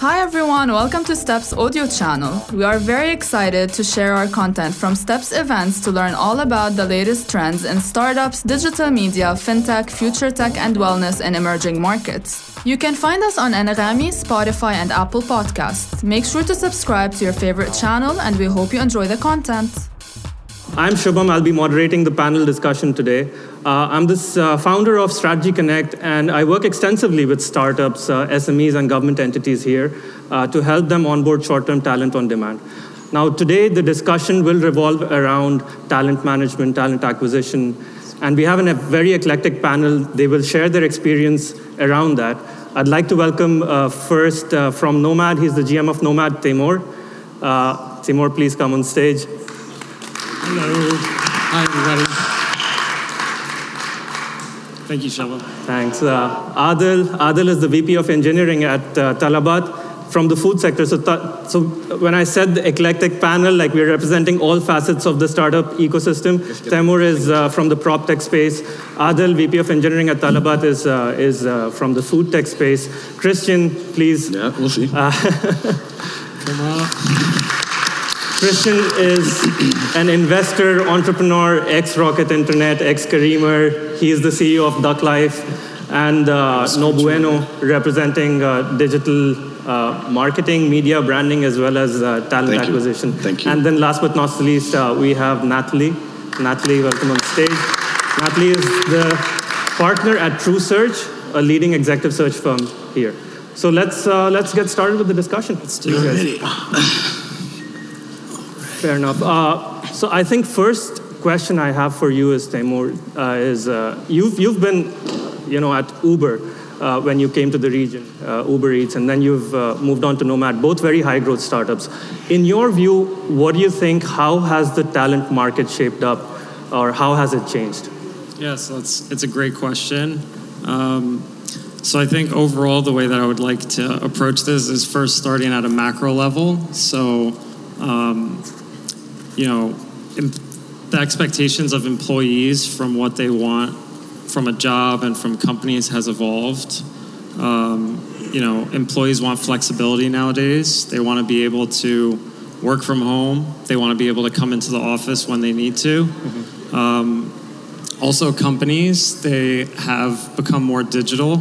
Hi everyone, welcome to STEP's audio channel. We are very excited to share our content from STEP's events to learn all about the latest trends in startups, digital media, fintech, future tech, and wellness in emerging markets. You can find us on Anghami, Spotify, and Apple Podcasts. Make sure to subscribe to your favorite channel, and we hope you enjoy the content. I'm Shubham. I'll be moderating the panel discussion today. Uh, I'm the uh, founder of Strategy Connect, and I work extensively with startups, uh, SMEs, and government entities here uh, to help them onboard short-term talent on demand. Now, today the discussion will revolve around talent management, talent acquisition, and we have a very eclectic panel. They will share their experience around that. I'd like to welcome uh, first uh, from Nomad. He's the GM of Nomad, Tymour. Tymour, please come on stage. Hello. Hi, everybody. Thank you, Shubham. Thanks. Uh, Adel, Adel is the VP of Engineering at uh, Talabat from the food sector. So, so when I said the eclectic panel, like we're representing all facets of the startup ecosystem. Yes, Tymour is uh, from the prop tech space. Adel, VP of Engineering at Talabat, is, uh, is uh, from the food tech space. Christian, please. Yeah, we'll see. Uh, Come on. Christian is an investor, entrepreneur, ex Rocket Internet, ex Careemer. He is the CEO of Ducklife and uh, No Bueno, representing uh, digital uh, marketing, media, branding, as well as uh, talent Thank acquisition. You. Thank you. And then last but not least, uh, we have Nathalie. Nathalie, welcome on stage. Nathalie is the partner at True Search, a leading executive search firm here. So let's, uh, let's get started with the discussion. Let's do it. Fair enough. Uh, so I think first question I have for you is Tymour uh, is uh, you've you've been you know at Uber uh, when you came to the region, uh, Uber Eats, and then you've uh, moved on to Nomad, both very high growth startups. In your view, what do you think? How has the talent market shaped up, or how has it changed? Yes, so it's it's a great question. Um, so I think overall, the way that I would like to approach this is first starting at a macro level. So um, you know, the expectations of employees from what they want from a job and from companies has evolved. Um, you know, employees want flexibility nowadays. They want to be able to work from home. They want to be able to come into the office when they need to. Mm-hmm. Um, also, companies they have become more digital.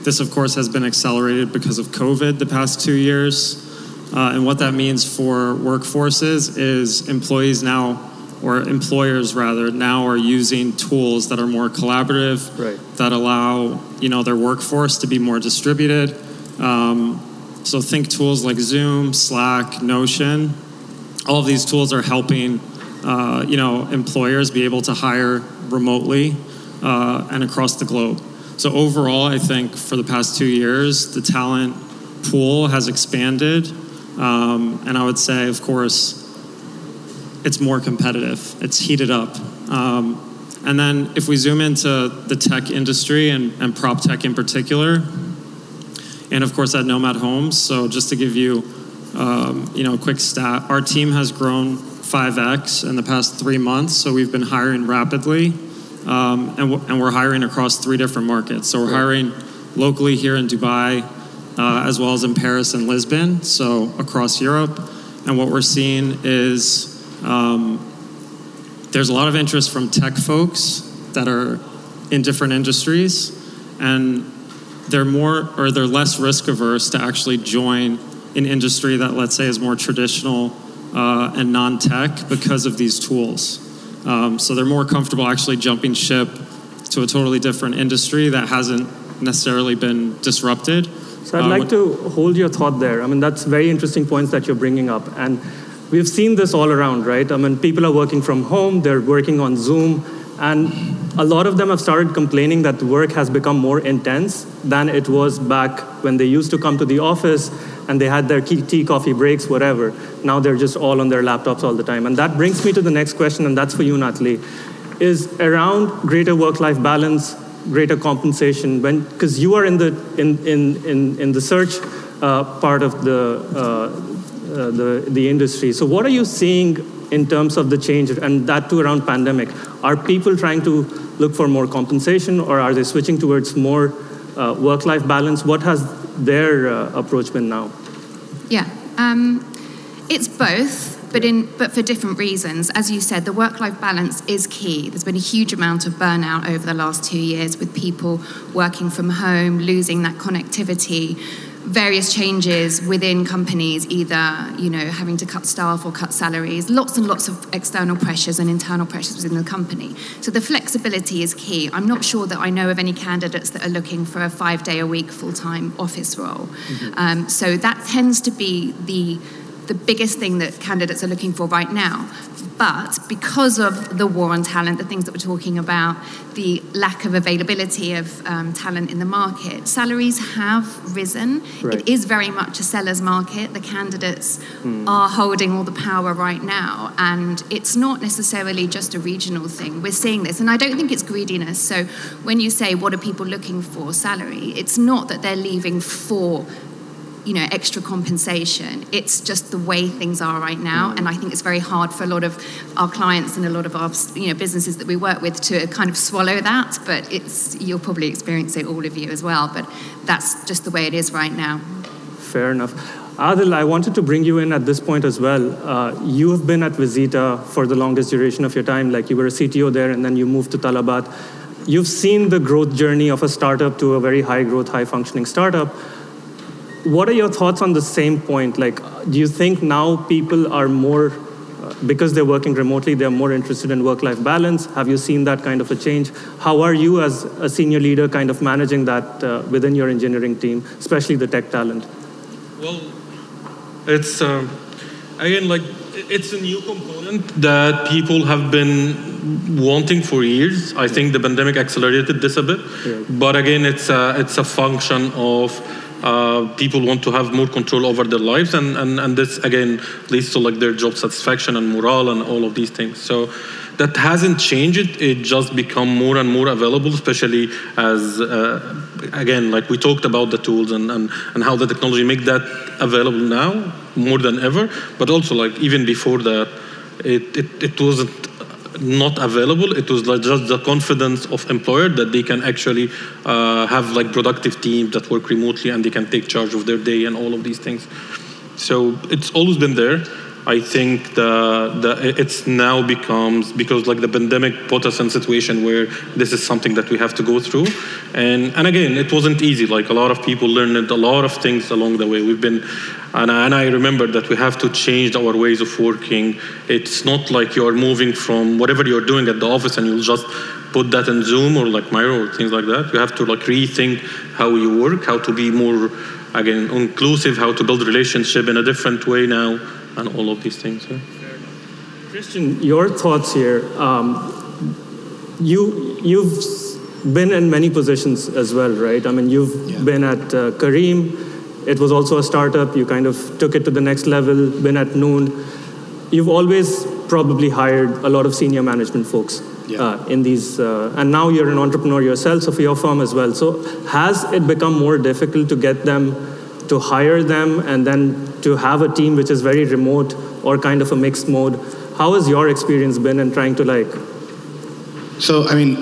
This, of course, has been accelerated because of COVID the past two years. Uh, and what that means for workforces is employees now, or employers rather, now are using tools that are more collaborative, right. that allow you know their workforce to be more distributed. Um, so think tools like Zoom, Slack, Notion. All of these tools are helping uh, you know employers be able to hire remotely uh, and across the globe. So overall, I think for the past two years, the talent pool has expanded um, and I would say, of course, it's more competitive, it's heated up. Um, and then if we zoom into the tech industry and, and prop tech in particular, and of course at Nomad Homes, so just to give you um, you know, a quick stat, our team has grown 5x in the past three months, so we've been hiring rapidly. Um, and, w- and, we're hiring across three different markets. So we're hiring locally here in Dubai, uh, as well as in Paris and Lisbon, so across Europe. And what we're seeing is um, there's a lot of interest from tech folks that are in different industries, and they're more or they're less risk averse to actually join an industry that, let's say, is more traditional uh, and non tech because of these tools. Um, so they're more comfortable actually jumping ship to a totally different industry that hasn't necessarily been disrupted so I'd like to hold your thought there. I mean, that's very interesting points that you're bringing up. And we've seen this all around, right? I mean, people are working from home, they're working on Zoom, and a lot of them have started complaining that work has become more intense than it was back when they used to come to the office and they had their tea, coffee breaks, whatever. Now they're just all on their laptops all the time. And that brings me to the next question, and that's for you, Nathalie, is around greater work-life balance, greater compensation when because you are in the in in in, in the search uh, part of the uh, uh, the the industry. So what are you seeing in terms of the change and that too around pandemic? Are people trying to look for more compensation or are they switching towards more uh, work life balance? What has their uh, approach been now? Yeah, um, it's both but in but for different reasons. As you said, the work-life balance is key. There's been a huge amount of burnout over the last two years with people working from home, losing that connectivity. Various changes within companies, either you know having to cut staff or cut salaries, lots and lots of external pressures and internal pressures within the company. So the flexibility is key. I'm not sure that I know of any candidates that are looking for a five-day-a-week full-time office role. Mm-hmm. Um, so that tends to be the the biggest thing that candidates are looking for right now. But because of the war on talent, the things that we're talking about, the lack of availability of um, talent in the market, salaries have risen. Right. It is very much a seller's market. The candidates mm. are holding all the power right now. And it's not necessarily just a regional thing. We're seeing this. And I don't think it's greediness. So when you say, what are people looking for? Salary, it's not that they're leaving for you know extra compensation it's just the way things are right now and i think it's very hard for a lot of our clients and a lot of our you know businesses that we work with to kind of swallow that but it's you'll probably experience it all of you as well but that's just the way it is right now fair enough Adel, I wanted to bring you in at this point as well. Uh, you have been at Vezeeta for the longest duration of your time. Like you were a CTO there, and then you moved to Talabat. You've seen the growth journey of a startup to a very high growth, high functioning startup what are your thoughts on the same point? Like, do you think now people are more, uh, because they're working remotely, they're more interested in work life balance? Have you seen that kind of a change? How are you, as a senior leader, kind of managing that uh, within your engineering team, especially the tech talent? Well, it's, uh, again, like, it's a new component that people have been wanting for years. I think the pandemic accelerated this a bit, yeah. but again, it's a, it's a function of uh, people want to have more control over their lives and, and, and this again leads to like their job satisfaction and morale and all of these things. So that hasn't changed. It just become more and more available especially as uh, again like we talked about the tools and, and, and how the technology make that available now more than ever. But also like even before that it, it, it wasn't not available. It was like just the confidence of employer that they can actually uh, have like productive teams that work remotely and they can take charge of their day and all of these things. So it's always been there. I think the, the it's now becomes because like the pandemic put us in a situation where this is something that we have to go through, and and again it wasn't easy. Like a lot of people learned a lot of things along the way. We've been, and I, and I remember that we have to change our ways of working. It's not like you're moving from whatever you're doing at the office and you'll just put that in Zoom or like Miro or things like that. You have to like rethink how you work, how to be more again inclusive, how to build relationship in a different way now and all of these things. Yeah. Christian, your thoughts here. Um, you you've been in many positions as well, right? I mean, you've yeah. been at uh, Careem. It was also a startup. You kind of took it to the next level. Been at Noon. You've always probably hired a lot of senior management folks yeah. uh, in these, uh, and now you're an entrepreneur yourself, so for your firm as well. So has it become more difficult to get them to hire them and then to have a team which is very remote or kind of a mixed mode. How has your experience been in trying to like? So, I mean,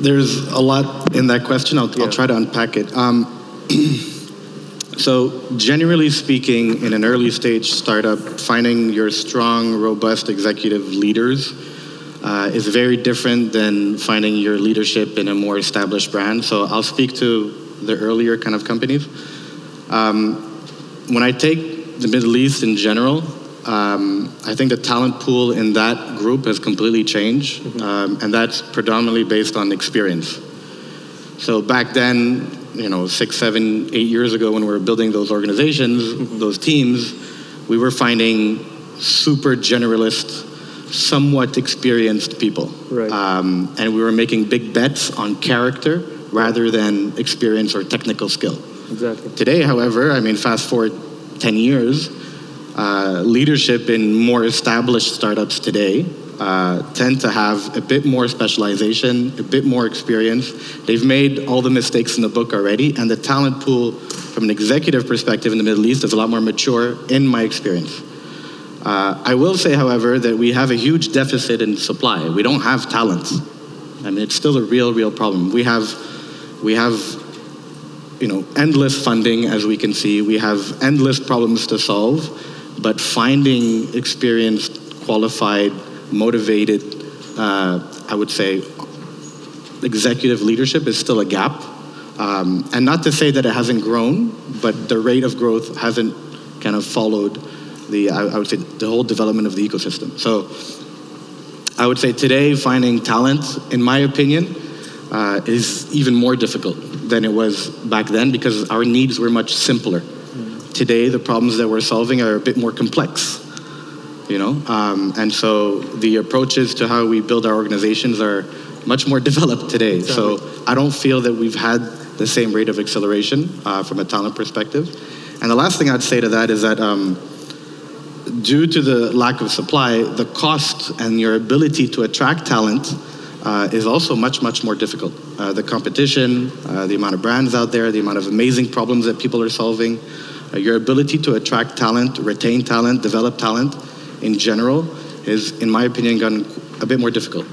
there's a lot in that question. I'll, yeah. I'll try to unpack it. Um, so, generally speaking, in an early stage startup, finding your strong, robust executive leaders uh, is very different than finding your leadership in a more established brand. So, I'll speak to the earlier kind of companies. Um, when I take the Middle East in general, um, I think the talent pool in that group has completely changed, mm-hmm. um, and that's predominantly based on experience. So back then, you know, six, seven, eight years ago, when we were building those organizations, mm-hmm. those teams, we were finding super generalist, somewhat experienced people, right. um, and we were making big bets on character rather than experience or technical skill. Exactly. Today, however, I mean, fast forward 10 years, uh, leadership in more established startups today uh, tend to have a bit more specialization, a bit more experience. They've made all the mistakes in the book already, and the talent pool from an executive perspective in the Middle East is a lot more mature, in my experience. Uh, I will say, however, that we have a huge deficit in supply. We don't have talent. I mean, it's still a real, real problem. We have, we have you know, endless funding, as we can see. We have endless problems to solve, but finding experienced, qualified, motivated, uh, I would say, executive leadership is still a gap. Um, and not to say that it hasn't grown, but the rate of growth hasn't kind of followed the, I, I would say, the whole development of the ecosystem. So I would say today, finding talent, in my opinion, uh, is even more difficult than it was back then because our needs were much simpler. Today, the problems that we're solving are a bit more complex, you know, um, and so the approaches to how we build our organizations are much more developed today. So I don't feel that we've had the same rate of acceleration uh, from a talent perspective. And the last thing I'd say to that is that. Um, due to the lack of supply, the cost and your ability to attract talent uh, is also much, much more difficult. Uh, the competition, uh, the amount of brands out there, the amount of amazing problems that people are solving, uh, your ability to attract talent, retain talent, develop talent in general is, in my opinion, gotten a bit more difficult.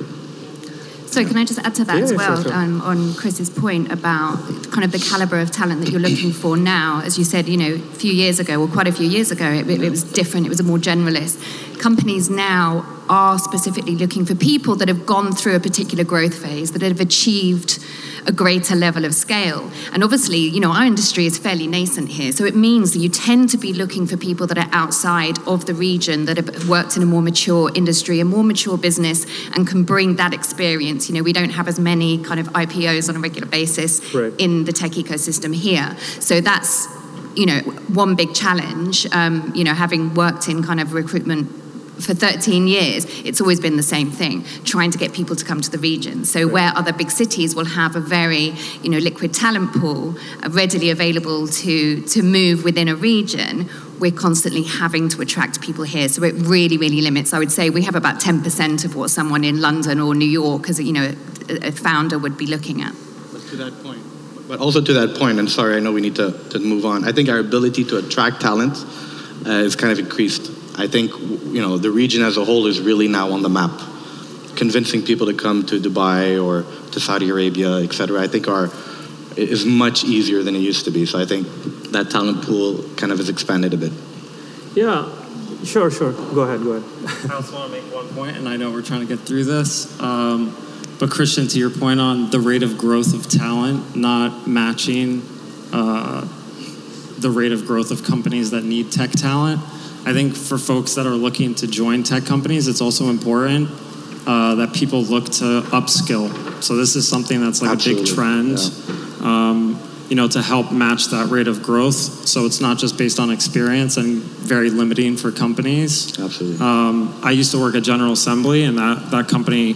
So can I just add to that Yeah, as sure, well sure. um, on Chris's point about kind of the caliber of talent that you're looking for now? As you said, you know, a few years ago, or quite a few years ago, it, it was different. It was a more generalist. Companies now are specifically looking for people that have gone through a particular growth phase, that have achieved a greater level of scale. And obviously, you know, our industry is fairly nascent here, so it means that you tend to be looking for people that are outside of the region that have worked in a more mature industry, a more mature business, and can bring that experience. You know, we don't have as many kind of IPOs on a regular basis Right. in the tech ecosystem here. So that's you know one big challenge. Um, you know, having worked in kind of recruitment for 13 years, it's always been the same thing, trying to get people to come to the region. So where other big cities will have a very, you know, liquid talent pool uh, readily available to to move within a region, we're constantly having to attract people here. So it really, really limits. I would say we have about 10% of what someone in London or New York, as a, you know, a, a founder would be looking at. But to that point, but also to that point, and sorry, I know we need to, to move on. I think our ability to attract talent uh, is kind of increased. I think you know the region as a whole is really now on the map. Convincing people to come to Dubai or to Saudi Arabia, et cetera, I think are is much easier than it used to be. So I think that talent pool kind of has expanded a bit. Yeah, sure, sure. Go ahead, go ahead. I also want to make one point, and I know we're trying to get through this. Um, but Christian, to your point on the rate of growth of talent not matching uh, the rate of growth of companies that need tech talent, I think for folks that are looking to join tech companies, it's also important uh, that people look to upskill. So this is something that's like a big Absolutely, trend. Um, you know, to help match that rate of growth, so it's not just based on experience and very limiting for companies. Absolutely. Um, I used to work at General Assembly, and that, that company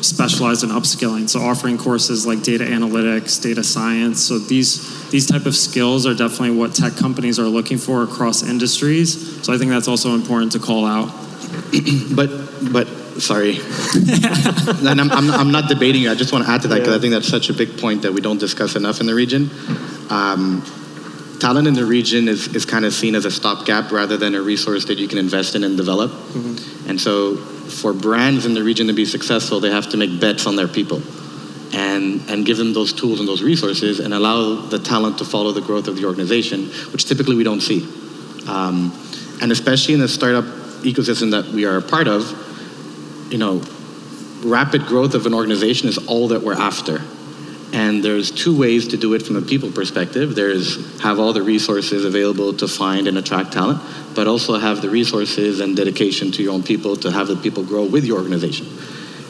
specialized in upskilling, so offering courses like data analytics, data science. So these these type of skills are definitely what tech companies are looking for across industries. So I think that's also important to call out. But but sorry, and I'm, I'm, I'm not debating you. I just want to add to that because Yeah. I think that's such a big point that we don't discuss enough in the region. Um, talent in the region is, is kind of seen as a stopgap rather than a resource that you can invest in and develop. And so, for brands in the region to be successful, they have to make bets on their people and, and give them those tools and those resources and allow the talent to follow the growth of the organization, which typically we don't see. Um, and especially in the startup ecosystem that we are a part of, you know, rapid growth of an organization is all that we're after. And there's two ways to do it from a people perspective. There's have all the resources available to find and attract talent, but also have the resources and dedication to your own people to have the people grow with your organization.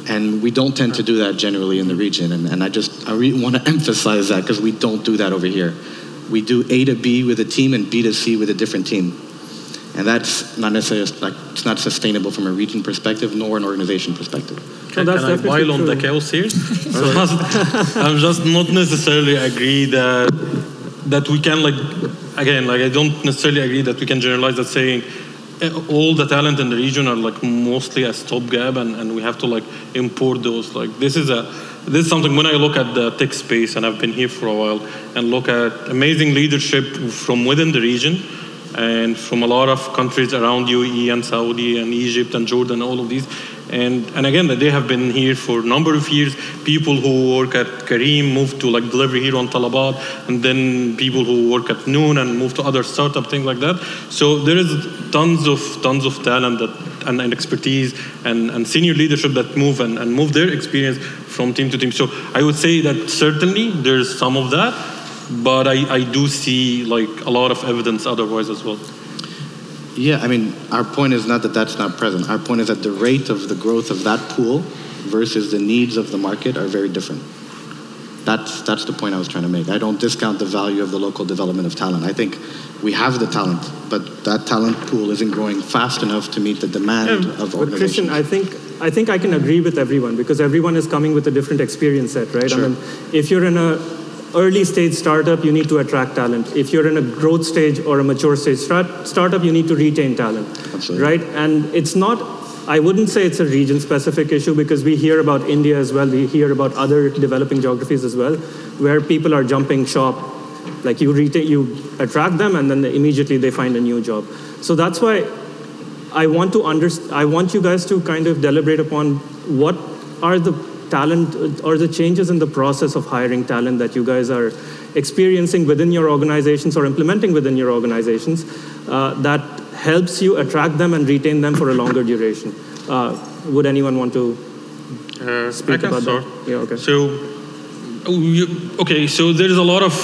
And we don't tend to do that generally in the region. And, and I just I want to emphasize that because we don't do that over here. We do A to B with a team and B to C with a different team. And that's not necessarily like it's not sustainable from a region perspective nor an organization perspective. No, Can, can I definitely pile on the true. chaos here? I'm just, I'm just not necessarily agree that that we can like again like I don't necessarily agree that we can generalize that saying eh, all the talent in the region are like mostly a stopgap and, and we have to like import those like this is a this is something when I look at the tech space and I've been here for a while and look at amazing leadership from within the region and from a lot of countries around UAE and Saudi and Egypt and Jordan, all of these, And, and again, they have been here for a number of years. People who work at Careem moved to like delivery here on Talabat, and then people who work at Noon and move to other startup things like that. So there is tons of tons of talent that and, and expertise and, and senior leadership that move and, and move their experience from team to team. So I would say that certainly there's some of that, but I, I do see like a lot of evidence otherwise as well. Yeah, I mean, our point is not that that's not present. Our point is that the rate of the growth of that pool versus the needs of the market are very different. That's, that's the point I was trying to make. I don't discount the value of the local development of talent. I think we have the talent, but that talent pool isn't growing fast enough to meet the demand Yeah, of but organizations. Christian, I think I think I can agree with everyone because everyone is coming with a different experience set, right? Sure. I mean, if you're in a early stage startup, you need to attract talent. If you're in a growth stage or a mature stage start, startup, you need to retain talent, Absolutely. right? And it's not. I wouldn't say it's a region specific issue because we hear about India as well. We hear about other developing geographies as well, where people are jumping shop. Like you retain, you attract them, and then they, immediately they find a new job. So that's why I want to underst- I want you guys to kind of deliberate upon what are the talent or the changes in the process of hiring talent that you guys are experiencing within your organizations or implementing within your organizations uh, that helps you attract them and retain them for a longer duration. Uh, would anyone want to Uh, speak about start. that? Yeah, okay. So, you- okay, so there is a lot of,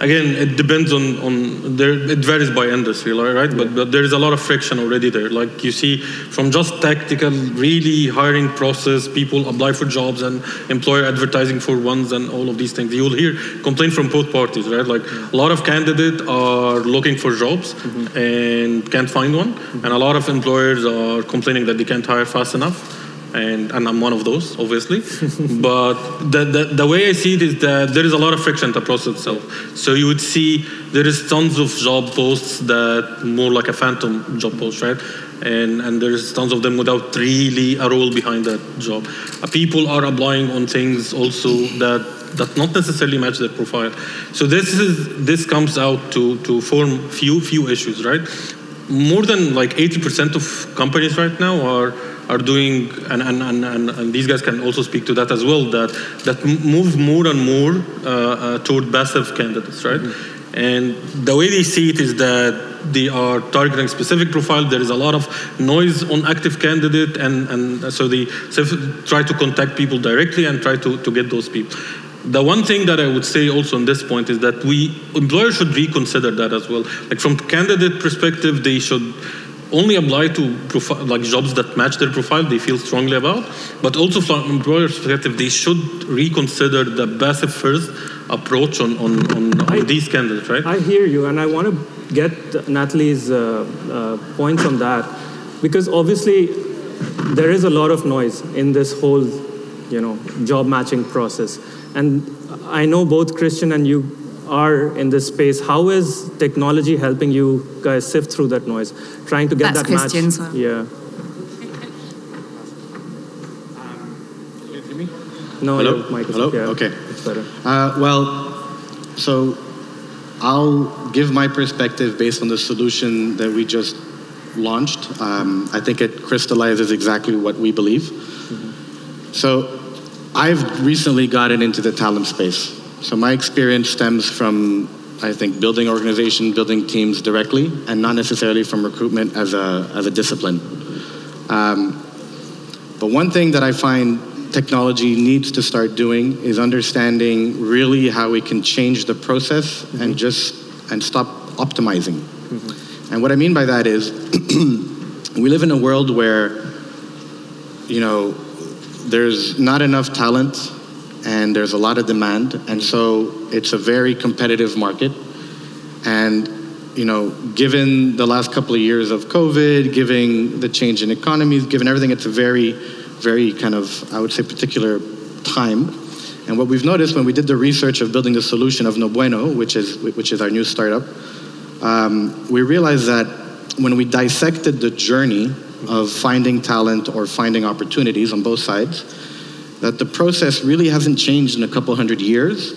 again, it depends on, on there, it varies by industry, right? But, but there is a lot of friction already there. Like you see, from just tactical, really hiring process, people apply for jobs and employer advertising for ones and all of these things. You'll hear complaint from both parties, right? Like a lot of candidates are looking for jobs mm-hmm. and can't find one, and a lot of employers are complaining that they can't hire fast enough and, and I'm one of those, obviously. but the, the, the way I see it is that there is a lot of friction in the process itself. So you would see there is tons of job posts that more like a phantom job post, right? And, and there's tons of them without really a role behind that job. Uh, people are applying on things also that that not necessarily match their profile. So this is this comes out to to form few few issues, right? more than like 80% of companies right now are are doing and, and, and, and, these guys can also speak to that as well that that move more and more uh, uh, toward passive candidates right? And the way they see it is that they are targeting specific profile. There is a lot of noise on active candidate and, and so they try to contact people directly and try to, to get those people. The one thing that I would say also on this point is that we employers should reconsider that as well. Like from candidate perspective, they should only apply to like jobs that match their profile they feel strongly about. But also from employers perspective, they should reconsider the passive first approach on, on, on, on I- these candidates, right? I hear you, and I want to get Nathalie's uh, uh, points on that because obviously there is a lot of noise in this whole, you know, job matching process. And I know both Christian and you are in this space. How is technology helping you guys sift through that noise, trying to get That's that Christian's match? one. Yeah. No, Hello? mic is Hello? yeah, Okay. It's better. Uh, well, so I'll give my perspective based on the solution that we just launched. Um, I think it crystallizes exactly what we believe. So I've recently gotten into the talent space. So my experience stems from, I think, building organization, building teams directly, and not necessarily from recruitment as a, as a discipline. Um, but one thing that I find technology needs to start doing is understanding really how we can change the process and just and stop optimizing. And what I mean by that is we live in a world where you know there's not enough talent and there's a lot of demand and so it's a very competitive market. And you know given the last couple of years of covid given the change in economies given everything it's a very very kind of i would say particular time. And what we've noticed when we did the research of building the solution of no bueno which is which is our new startup um, we realized that when we dissected the journey of finding talent or finding opportunities on both sides, that the process really hasn't changed in a couple hundred years.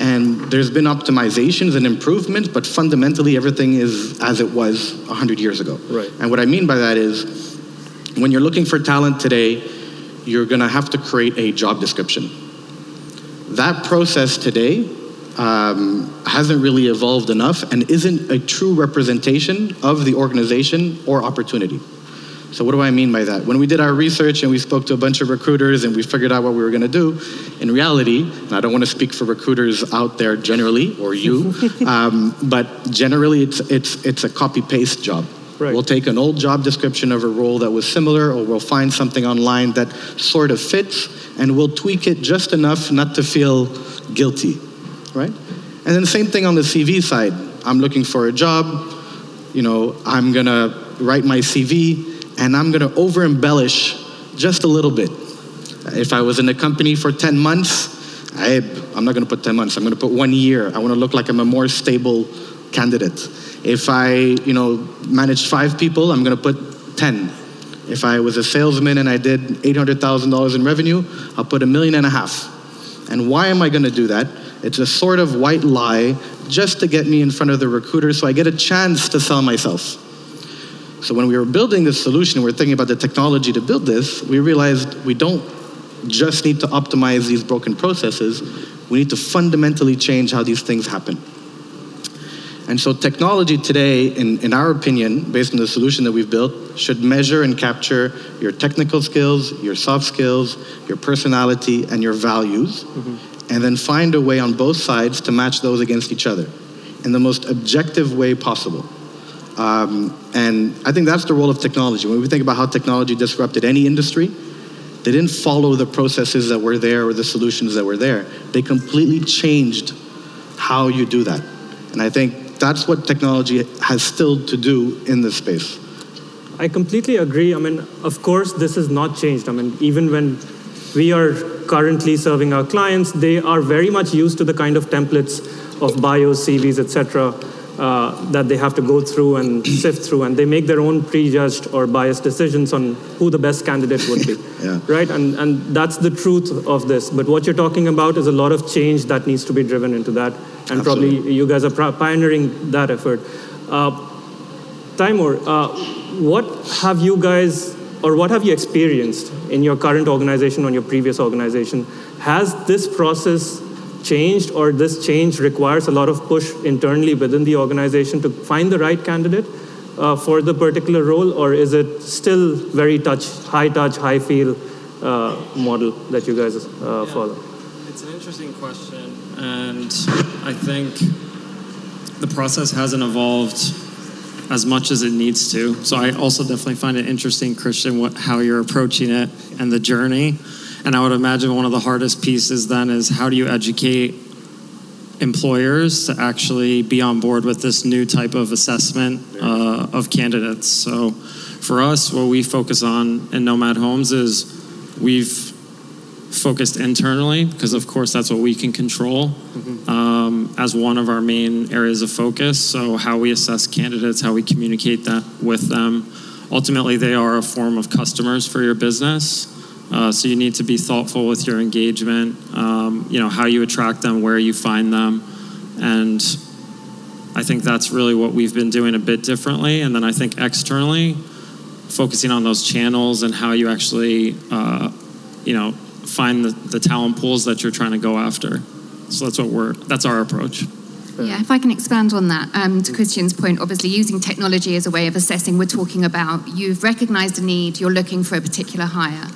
And there's been optimizations and improvements, but fundamentally everything is as it was 100 years ago. Right. And what I mean by that is, when you're looking for talent today, you're going to have to create a job description. That process today um, hasn't really evolved enough and isn't a true representation of the organization or opportunity. So, what do I mean by that? When we did our research and we spoke to a bunch of recruiters and we figured out what we were going to do, in reality, and I don't want to speak for recruiters out there generally or you, um, but generally it's, it's, it's a copy paste job. Right. We'll take an old job description of a role that was similar, or we'll find something online that sort of fits, and we'll tweak it just enough not to feel guilty, right? And then same thing on the CV side. I'm looking for a job, you know, I'm gonna write my CV, and I'm gonna over embellish just a little bit. If I was in a company for 10 months, I, I'm not gonna put 10 months, I'm gonna put one year. I wanna look like I'm a more stable candidate. If I, you know, managed five people, I'm going to put 10. If I was a salesman and I did $800,000 in revenue, I'll put a million and a half. And why am I going to do that? It's a sort of white lie just to get me in front of the recruiter so I get a chance to sell myself. So when we were building this solution, we are thinking about the technology to build this, we realized we don't just need to optimize these broken processes, we need to fundamentally change how these things happen. And so technology today, in, in our opinion, based on the solution that we've built, should measure and capture your technical skills, your soft skills, your personality, and your values, mm-hmm. and then find a way on both sides to match those against each other in the most objective way possible. Um, and I think that's the role of technology. When we think about how technology disrupted any industry, they didn't follow the processes that were there or the solutions that were there. They completely changed how you do that. And I think that's what technology has still to do in this space. I completely agree. I mean, of course, this has not changed. I mean, even when we are currently serving our clients, they are very much used to the kind of templates of bios, CVs, etc., uh, that they have to go through and sift through, and they make their own prejudged or biased decisions on who the best candidate would be. yeah. Right? And, and that's the truth of this. But what you're talking about is a lot of change that needs to be driven into that and Absolutely. probably you guys are pioneering that effort. Uh, Tymour, uh, what have you guys, or what have you experienced in your current organization or your previous organization? Has this process changed, or this change requires a lot of push internally within the organization to find the right candidate uh, for the particular role, or is it still very touch, high touch, high feel uh, model that you guys uh, yeah. follow? It's an interesting question. And I think the process hasn't evolved as much as it needs to. So I also definitely find it interesting, Christian, what, how you're approaching it and the journey. And I would imagine one of the hardest pieces then is how do you educate employers to actually be on board with this new type of assessment uh, of candidates. So for us, what we focus on in Nomad Homes is we've focused internally because of course that's what we can control mm-hmm. um, as one of our main areas of focus so how we assess candidates how we communicate that with them ultimately they are a form of customers for your business uh, so you need to be thoughtful with your engagement um, you know how you attract them where you find them and i think that's really what we've been doing a bit differently and then i think externally focusing on those channels and how you actually uh, you know find the, the talent pools that you're trying to go after. So that's what we're that's our approach. Yeah, if I can expand on that, um, to Christian's point, obviously using technology as a way of assessing, we're talking about you've recognized a need, you're looking for a particular hire.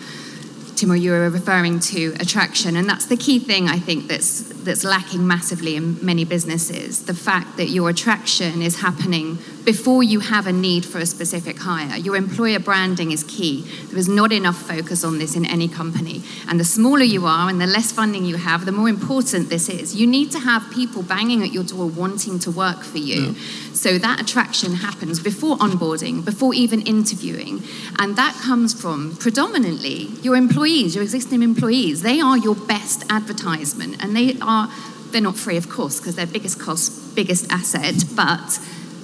Timo, you were referring to attraction, and that's the key thing I think that's that's lacking massively in many businesses. The fact that your attraction is happening before you have a need for a specific hire. Your employer branding is key. There is not enough focus on this in any company. And the smaller you are and the less funding you have, the more important this is. You need to have people banging at your door wanting to work for you. Yeah. So that attraction happens before onboarding, before even interviewing. And that comes from predominantly your employees, your existing employees. They are your best advertisement and they are they're not free of course because they're biggest cost, biggest asset, but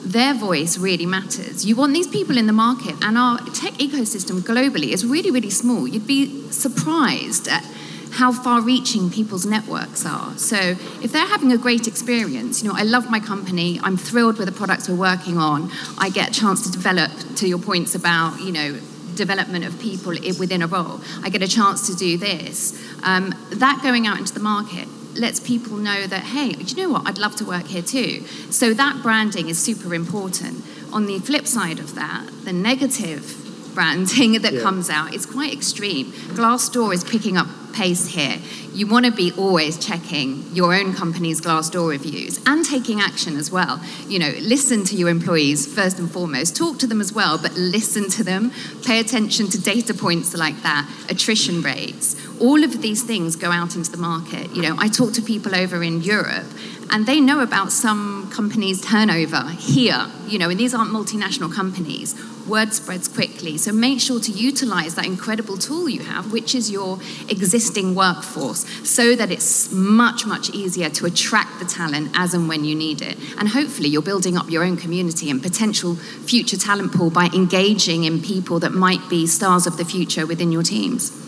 their voice really matters. You want these people in the market, and our tech ecosystem globally is really, really small. You'd be surprised at how far reaching people's networks are. So if they're having a great experience, you know, I love my company, I'm thrilled with the products we're working on, I get a chance to develop, to your points about, you know, development of people within a role. I get a chance to do this. Um, that going out into the market lets people know that, hey, you know what? I'd love to work here too. So that branding is super important. On the flip side of that, the negative branding that yeah. comes out is quite extreme. Glassdoor is picking up pace here. You want to be always checking your own company's Glassdoor reviews and taking action as well. You know, listen to your employees first and foremost. Talk to them as well, but listen to them. Pay attention to data points like that, attrition rates. All of these things go out into the market. You know, I talk to people over in Europe and they know about some companies' turnover here, you know, and these aren't multinational companies. Word spreads quickly. So make sure to utilize that incredible tool you have, which is your existing workforce, so that it's much, much easier to attract the talent as and when you need it. And hopefully, you're building up your own community and potential future talent pool by engaging in people that might be stars of the future within your teams.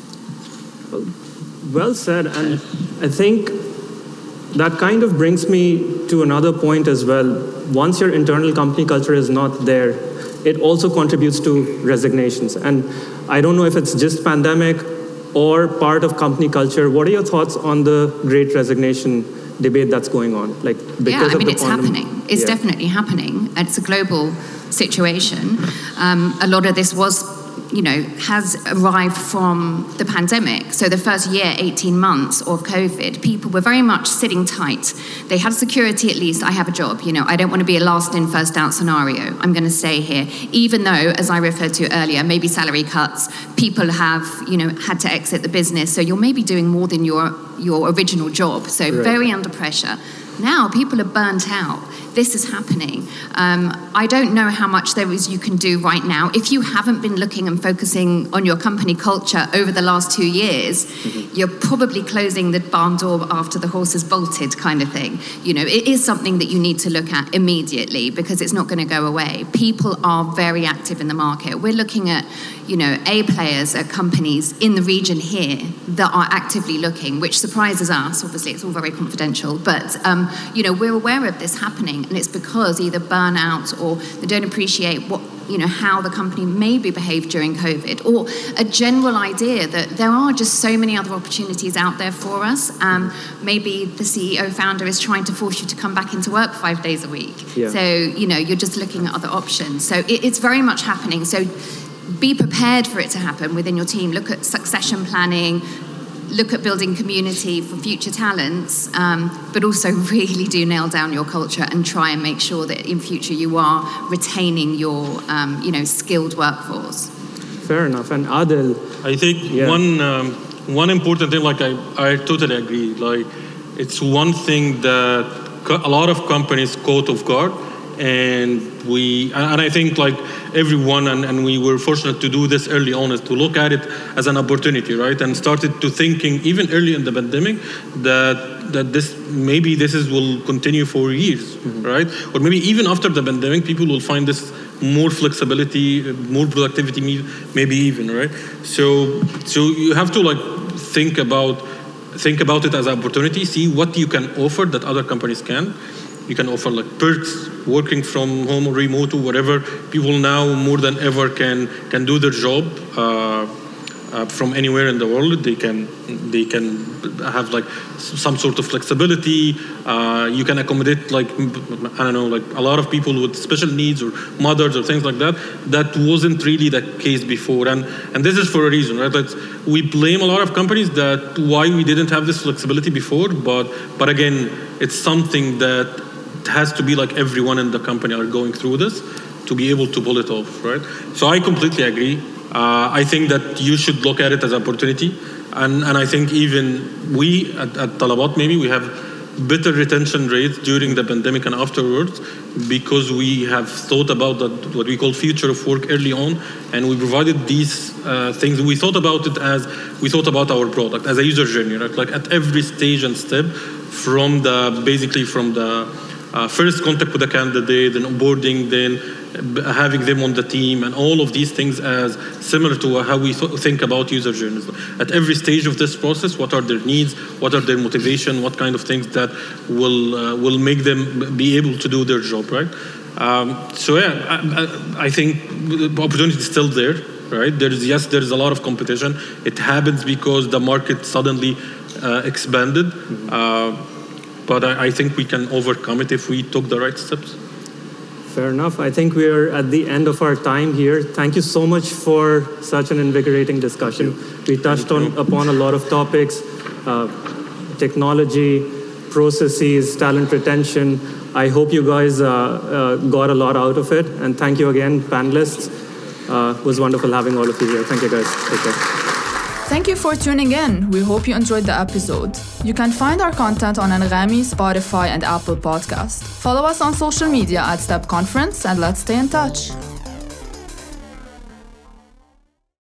Well said. And I think that kind of brings me to another point as well. Once your internal company culture is not there, it also contributes to resignations. And I don't know if it's just pandemic or part of company culture. What are your thoughts on the great resignation debate that's going on? Like because yeah, I mean, it's happening. It's yeah. definitely happening. It's a global situation. Um, a lot of this was you know, has arrived from the pandemic. So the first year, 18 months of COVID, people were very much sitting tight. They had security at least. I have a job, you know, I don't want to be a last in, first out scenario. I'm going to stay here. Even though, as I referred to earlier, maybe salary cuts, people have, you know, had to exit the business. So you're maybe doing more than your, your original job. So right. very under pressure. Now people are burnt out. This is happening. Um, I don't know how much there is you can do right now. If you haven't been looking and focusing on your company culture over the last two years, mm-hmm. you're probably closing the barn door after the horse has bolted, kind of thing. You know, it is something that you need to look at immediately because it's not going to go away. People are very active in the market. We're looking at, you know, A players at companies in the region here that are actively looking, which surprises us. Obviously, it's all very confidential, but um, you know, we're aware of this happening, and it's because either burnout or they don't appreciate what you know how the company maybe behaved during COVID, or a general idea that there are just so many other opportunities out there for us. Um, maybe the CEO founder is trying to force you to come back into work five days a week. Yeah. So you know you're just looking at other options. So it, it's very much happening. So be prepared for it to happen within your team. Look at succession planning, look at building community for future talents, um, but also really do nail down your culture and try and make sure that in future you are retaining your, um, you know, skilled workforce. Fair enough. And Adel, I think yeah. one um, one important thing, like I, I totally agree. Like it's one thing that a lot of companies caught off guard and we and i think like everyone and, and we were fortunate to do this early on is to look at it as an opportunity right? And started to thinking even early in the pandemic that that this maybe this is will continue for years mm-hmm. right? Or maybe even after the pandemic people will find this more flexibility more productivity maybe even right? So so you have to like think about think about it as an opportunity see what you can offer that other companies can you can offer like perks, working from home or remote or whatever. People now more than ever can can do their job uh, uh, from anywhere in the world. They can they can have like some sort of flexibility. Uh, you can accommodate like I don't know like a lot of people with special needs or mothers or things like that. That wasn't really the case before, and and this is for a reason, right? We blame a lot of companies that why we didn't have this flexibility before, but but again, it's something that has to be like everyone in the company are going through this to be able to pull it off, right? So I completely agree. Uh, I think that you should look at it as an opportunity, and and I think even we at, at Talabat maybe we have better retention rates during the pandemic and afterwards because we have thought about that what we call future of work early on and we provided these uh, things we thought about it as we thought about our product as a user journey right like at every stage and step from the basically from the uh, first contact with the candidate, then onboarding, then having them on the team, and all of these things as similar to how we th- think about user journeys. At every stage of this process, what are their needs? What are their motivation? What kind of things that will uh, will make them be able to do their job, right? Um, so yeah, I, I, think the opportunity is still there. right? There's yes, there's a lot of competition. It happens because the market suddenly uh, expanded, uh, but I, I think we can overcome it if we took the right steps. Fair enough. I think we're at the end of our time here. Thank you so much for such an invigorating discussion. We touched on upon a lot of topics, uh, technology, processes, talent retention. I hope you guys uh, uh, got a lot out of it. And thank you again, panelists. Uh, it was wonderful having all of you here. Thank you, guys. Take care. Thank you for tuning in. We hope you enjoyed the episode. You can find our content on Anghami, Spotify, and Apple Podcast. Follow us on social media at Step Conference and let's stay in touch.